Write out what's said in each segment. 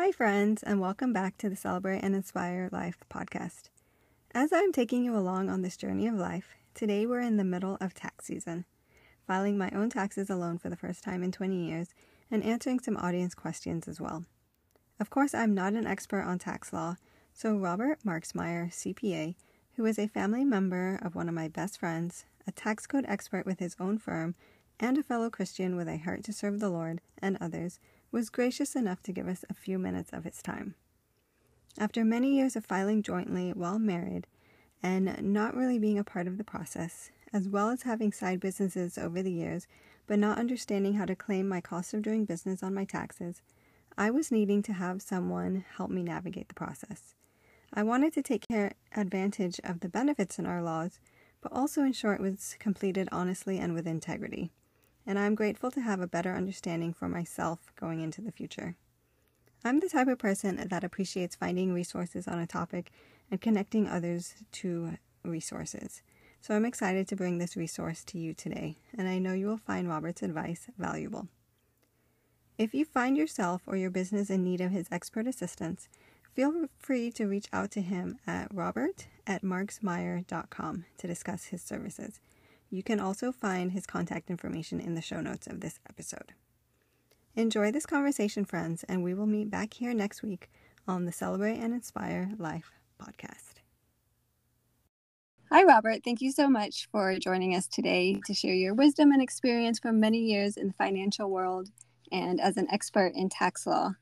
Hi, friends, and welcome back to the Celebrate and Inspire Life podcast. As I'm taking you along on this journey of life, today we're in the middle of tax season, filing my own taxes alone for the first time in 20 years and answering some audience questions as well. Of course, I'm not an expert on tax law, so Robert Marksmeier, CPA, who is a family member of one of my best friends, a tax code expert with his own firm, and a fellow Christian with a heart to serve the Lord and others, was gracious enough to give us a few minutes of his time. After many years of filing jointly while married and not really being a part of the process, as well as having side businesses over the years, but not understanding how to claim my cost of doing business on my taxes, I was needing to have someone help me navigate the process. I wanted to take care advantage of the benefits in our laws, but also ensure it was completed honestly and with integrity and I'm grateful to have a better understanding for myself going into the future. I'm the type of person that appreciates finding resources on a topic and connecting others to resources. So I'm excited to bring this resource to you today, and I know you will find Robert's advice valuable. If you find yourself or your business in need of his expert assistance, feel free to reach out to him at robert at marksmeier.com to discuss his services. You can also find his contact information in the show notes of this episode. Enjoy this conversation, friends, and we will meet back here next week on the Celebrate and Inspire Life podcast. Hi, Robert. Thank you so much for joining us today to share your wisdom and experience from many years in the financial world and as an expert in tax law.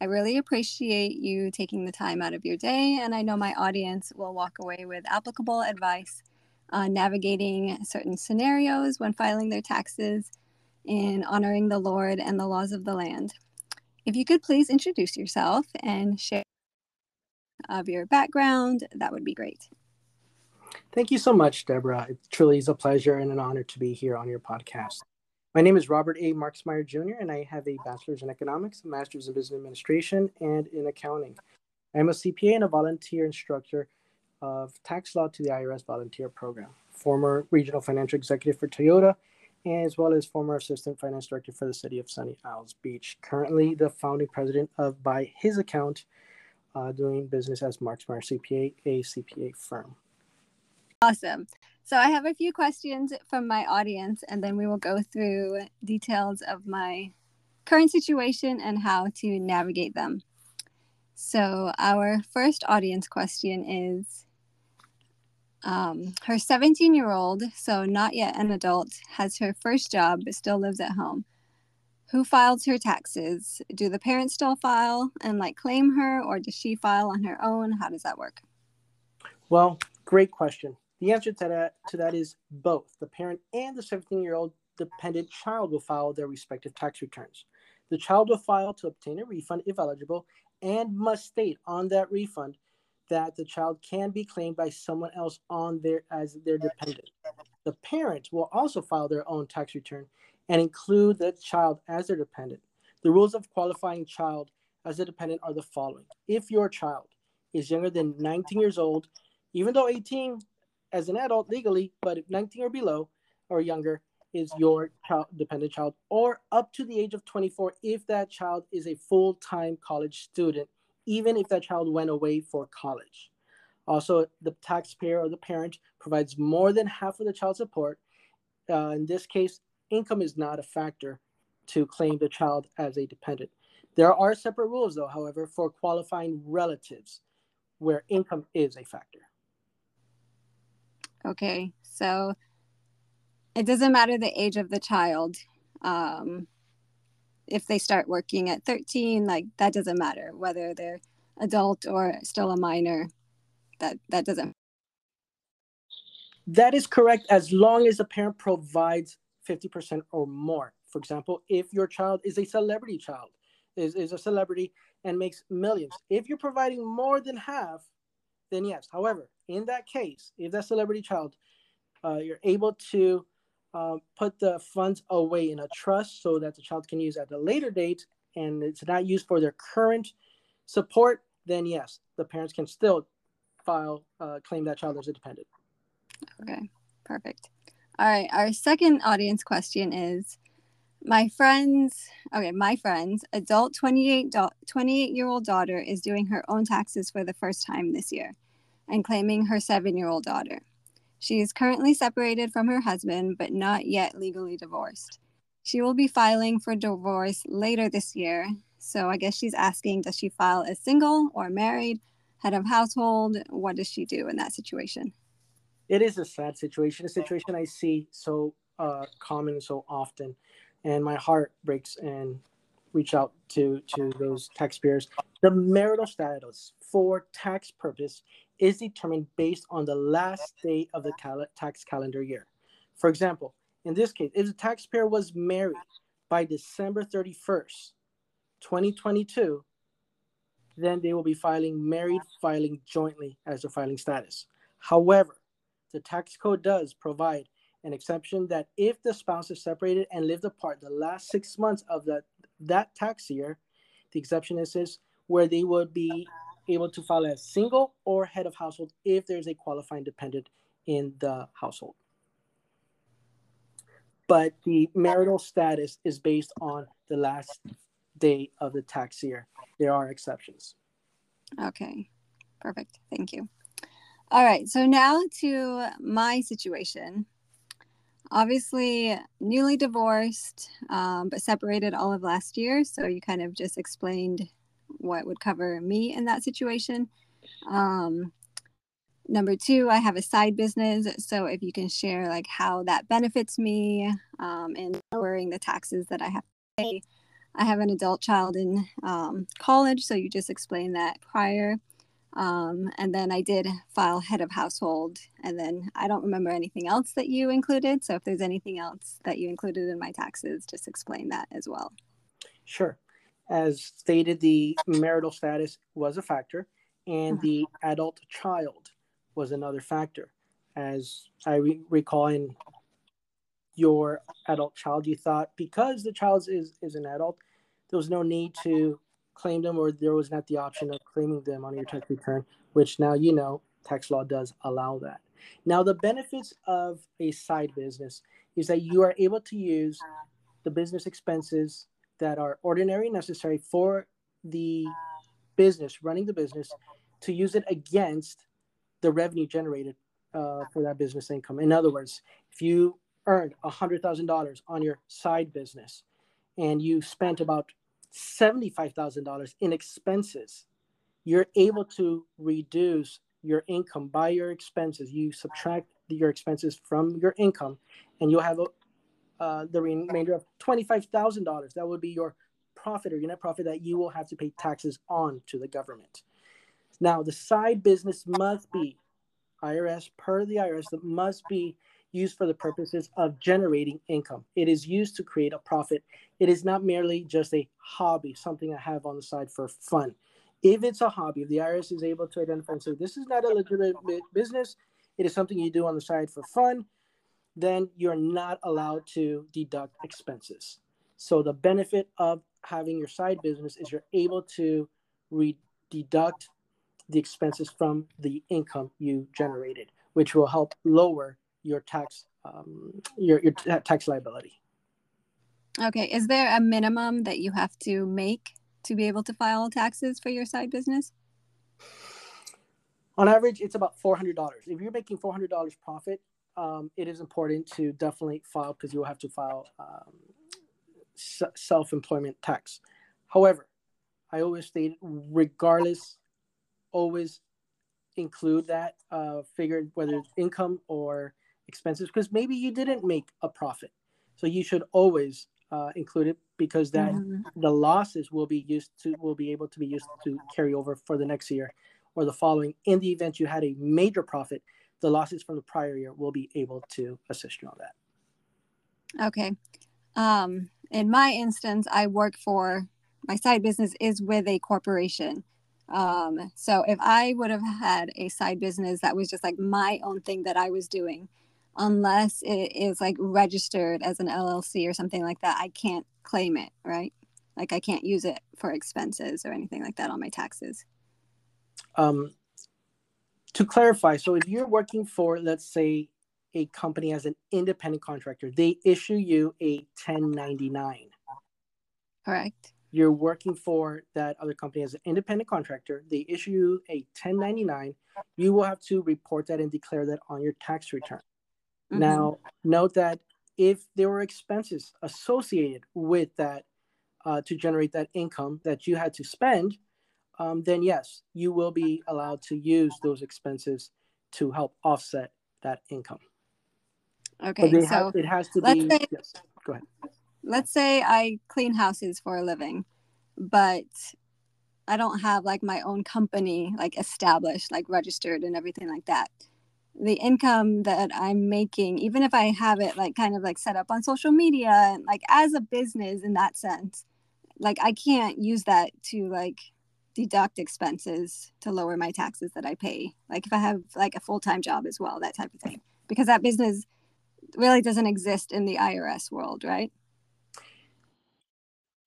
I really appreciate you taking the time out of your day, and I know my audience will walk away with applicable advice uh, navigating certain scenarios when filing their taxes, in honoring the Lord and the laws of the land. If you could please introduce yourself and share of your background, that would be great. Thank you so much, Deborah. It truly is a pleasure and an honor to be here on your podcast. My name is Robert A. Marksmeier Jr., and I have a bachelor's in economics, a master's in business administration, and in accounting. I am a CPA and a volunteer instructor of tax law to the IRS volunteer program, former regional financial executive for Toyota, as well as former assistant finance director for the city of Sunny Isles Beach. Currently, the founding president of By His Account, uh, doing business as Marks Marksmeier CPA, a CPA firm. Awesome. So I have a few questions from my audience, and then we will go through details of my current situation and how to navigate them. So, our first audience question is um, her 17 year old, so not yet an adult, has her first job but still lives at home. Who files her taxes? Do the parents still file and like claim her, or does she file on her own? How does that work? Well, great question. The answer to that to that is both. The parent and the 17 year old dependent child will file their respective tax returns. The child will file to obtain a refund if eligible and must state on that refund that the child can be claimed by someone else on their as their dependent. The parent will also file their own tax return and include the child as their dependent. The rules of qualifying child as a dependent are the following. If your child is younger than 19 years old, even though 18 as an adult legally, but if 19 or below or younger is your child, dependent child, or up to the age of 24 if that child is a full-time college student even if that child went away for college. Also, the taxpayer or the parent provides more than half of the child support. Uh, in this case, income is not a factor to claim the child as a dependent. There are separate rules, though, however, for qualifying relatives where income is a factor. Okay, so it doesn't matter the age of the child. Um, if they start working at 13 like that doesn't matter whether they're adult or still a minor. That that doesn't that is correct as long as the parent provides 50% or more. For example if your child is a celebrity child is, is a celebrity and makes millions if you're providing more than half then yes. However in that case if that celebrity child uh, you're able to um, put the funds away in a trust so that the child can use at a later date and it's not used for their current support, then yes, the parents can still file, uh, claim that child as a dependent. Okay, perfect. All right, our second audience question is My friends, okay, my friend's adult 28, 28 year old daughter is doing her own taxes for the first time this year and claiming her seven year old daughter. She is currently separated from her husband, but not yet legally divorced. She will be filing for divorce later this year. So I guess she's asking does she file as single or married, head of household? What does she do in that situation? It is a sad situation, a situation I see so uh, common so often. And my heart breaks and reach out to, to those taxpayers. The marital status for tax purpose is determined based on the last day of the cal- tax calendar year. For example, in this case, if the taxpayer was married by December 31st, 2022, then they will be filing married filing jointly as their filing status. However, the tax code does provide an exception that if the spouse is separated and lived apart the last six months of that, that tax year, the exception is, is where they would be able to file as single or head of household if there's a qualifying dependent in the household. But the marital status is based on the last day of the tax year. There are exceptions. Okay, perfect. Thank you. All right, so now to my situation. Obviously, newly divorced, um, but separated all of last year. So you kind of just explained what would cover me in that situation. Um, number two, I have a side business. So if you can share like how that benefits me um, in lowering the taxes that I have to pay. I have an adult child in um, college, so you just explained that prior. Um, and then I did file head of household. And then I don't remember anything else that you included. So if there's anything else that you included in my taxes, just explain that as well. Sure as stated, the marital status was a factor, and mm-hmm. the adult child was another factor. As I re- recall in your adult child, you thought because the child is, is an adult, there was no need to claim them, or there was not the option of claiming them on your tax return, which now you know tax law does allow that. Now, the benefits of a side business is that you are able to use the business expenses that are ordinary necessary for the business, running the business, to use it against the revenue generated uh, for that business income. In other words, if you earned $100,000 on your side business and you spent about $75,000 in expenses, you're able to reduce your income by your expenses. You subtract your expenses from your income, and you'll have uh, the remainder of $25,000. That would be your profit or your net profit that you will have to pay taxes on to the government. Now, the side business must be IRS, per the IRS, that must be used for the purposes of generating income. It is used to create a profit. It is not merely just a hobby, something I have on the side for fun. If it's a hobby, if the IRS is able to identify and say, this is not a legitimate business, it is something you do on the side for fun, then you're not allowed to deduct expenses. So the benefit of having your side business is you're able to re- deduct the expenses from the income you generated, which will help lower your tax um, your, your t- tax liability. Okay, is there a minimum that you have to make to be able to file taxes for your side business? On average, it's about four hundred dollars. If you're making four hundred dollars profit, um, it is important to definitely file because you will have to file um, s- self-employment tax. However, I always state, regardless, always include that uh, figure, whether it's income or expenses, because maybe you didn't make a profit. So you should always uh, include it because then mm-hmm. the losses will be used to will be able to be used to carry over for the next year or the following. In the event you had a major profit, the losses from the prior year will be able to assist you on that. Okay. Um, in my instance, I work for my side business is with a corporation. Um, so if I would have had a side business that was just like my own thing that I was doing, unless it is like registered as an LLC or something like that, I can't claim it, right? Like I can't use it for expenses or anything like that on my taxes. Um, to clarify, so if you're working for, let's say, a company as an independent contractor. They issue you a 1099. Correct. You're working for that other company as an independent contractor. They issue you a 1099. You will have to report that and declare that on your tax return. Mm-hmm. Now, note that if there were expenses associated with that uh, to generate that income that you had to spend, um, then yes, you will be allowed to use those expenses to help offset that income. Okay, so have, it has to be. Say, yes, go ahead. Let's say I clean houses for a living, but I don't have like my own company like established, like registered and everything like that. The income that I'm making, even if I have it like kind of like set up on social media and like as a business in that sense, like I can't use that to like deduct expenses to lower my taxes that I pay. Like if I have like a full time job as well, that type of thing. Because that business really doesn't exist in the IRS world, right?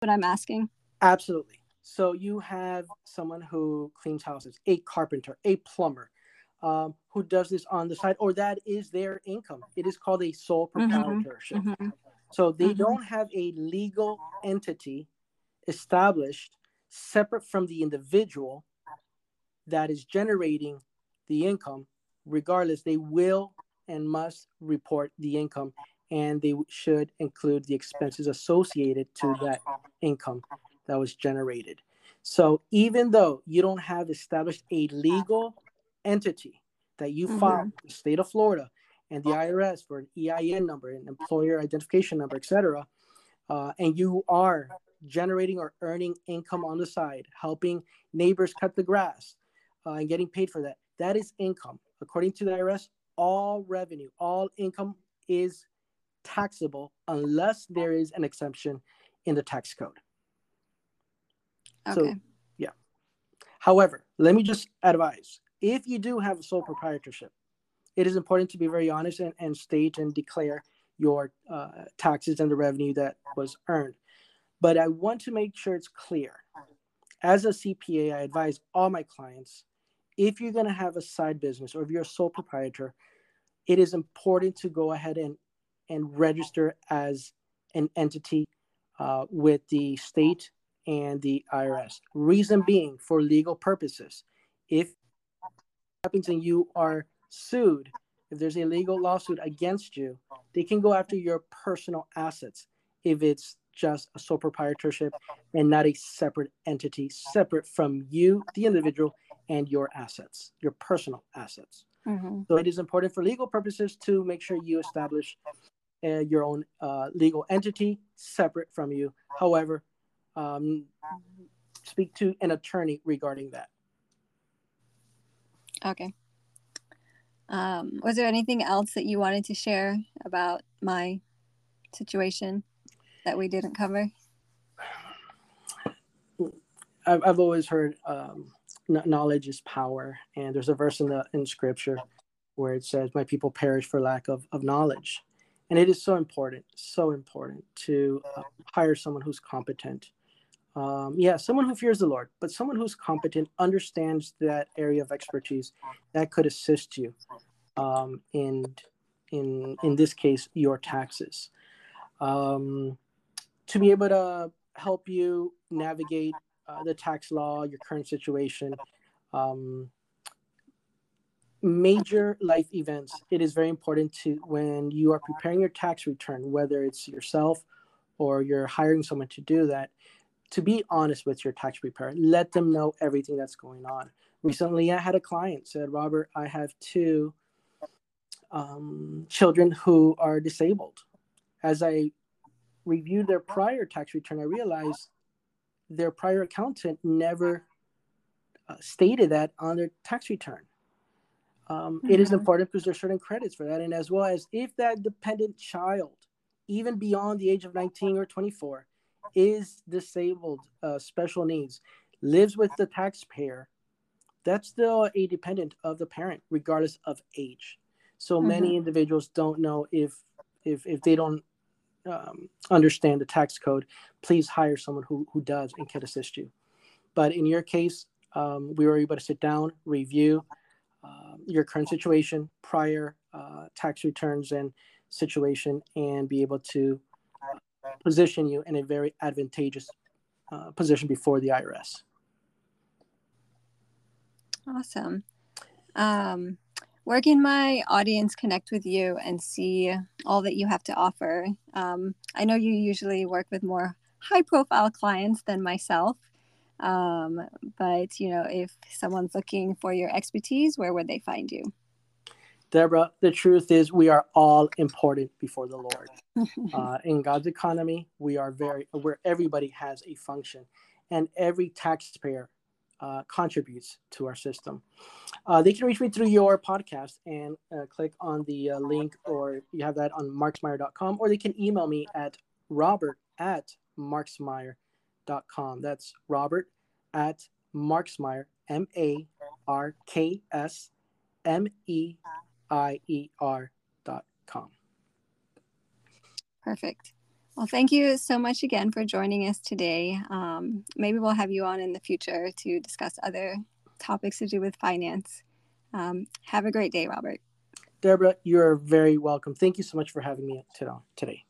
What I'm asking. Absolutely. So you have someone who cleans houses, a carpenter, a plumber, um, who does this on the side, or that is their income. It is called a sole mm-hmm. proprietorship. Mm-hmm. So they mm-hmm. don't have a legal entity established separate from the individual that is generating the income. Regardless, they will and must report the income and they should include the expenses associated to that income that was generated. So even though you don't have established a legal entity that you mm-hmm. filed the state of Florida and the IRS for an EIN number, an employer identification number, etc., uh, and you are generating or earning income on the side, helping neighbors cut the grass, uh, and getting paid for that, that is income. According to the IRS, all revenue, all income is taxable unless there is an exemption in the tax code. Okay. So, yeah. However, let me just advise if you do have a sole proprietorship, it is important to be very honest and, and state and declare your uh, taxes and the revenue that was earned. But I want to make sure it's clear. As a CPA, I advise all my clients if you're going to have a side business or if you're a sole proprietor, it is important to go ahead and, and register as an entity uh, with the state and the IRS. Reason being for legal purposes. If happens and you are sued, if there's a legal lawsuit against you, they can go after your personal assets if it's just a sole proprietorship and not a separate entity, separate from you, the individual, and your assets, your personal assets. Mm-hmm. So it is important for legal purposes to make sure you establish uh, your own uh, legal entity separate from you. However, um, speak to an attorney regarding that. Okay. Um, was there anything else that you wanted to share about my situation that we didn't cover? I've, I've always heard um, knowledge is power, and there's a verse in the in Scripture where it says, "My people perish for lack of, of knowledge," and it is so important, so important to uh, hire someone who's competent. Um, yeah, someone who fears the Lord, but someone who's competent, understands that area of expertise that could assist you um, in in in this case your taxes. Um, to be able to help you navigate uh, the tax law, your current situation, um, major life events. It is very important to when you are preparing your tax return, whether it's yourself or you're hiring someone to do that, to be honest with your tax preparer. Let them know everything that's going on. Recently, I had a client said, "Robert, I have two um, children who are disabled." As I reviewed their prior tax return, I realized their prior accountant never uh, stated that on their tax return. Um, mm-hmm. it is mm-hmm. important because there's certain credits for that, and as well as if that dependent child, even beyond the age of 19 or 24, is disabled, uh, special needs, lives with the taxpayer, that's still a dependent of the parent, regardless of age. So mm-hmm. many individuals don't know if if if they don't um, understand the tax code, please hire someone who, who does and can assist you. But in your case, um, we were able to sit down, review, um, your current situation, prior uh, tax returns and situation, and be able to position you in a very advantageous uh, position before the IRS. Awesome. Um, where can my audience connect with you and see all that you have to offer? Um, I know you usually work with more high profile clients than myself. Um, but you know, if someone's looking for your expertise, where would they find you? Deborah, the truth is we are all important before the Lord. Uh, in God's economy, we are very where everybody has a function, and every taxpayer uh, contributes to our system. Uh, they can reach me through your podcast and uh, click on the uh, link, or you have that on marksmeier.com, or they can email me at robert at marksmeier.com. That's Robert at marksmeier, M A R K S M E I E R dot com. Perfect. Well, thank you so much again for joining us today. Um, maybe we'll have you on in the future to discuss other topics to do with finance. Um, have a great day, Robert. Deborah, you're very welcome. Thank you so much for having me today.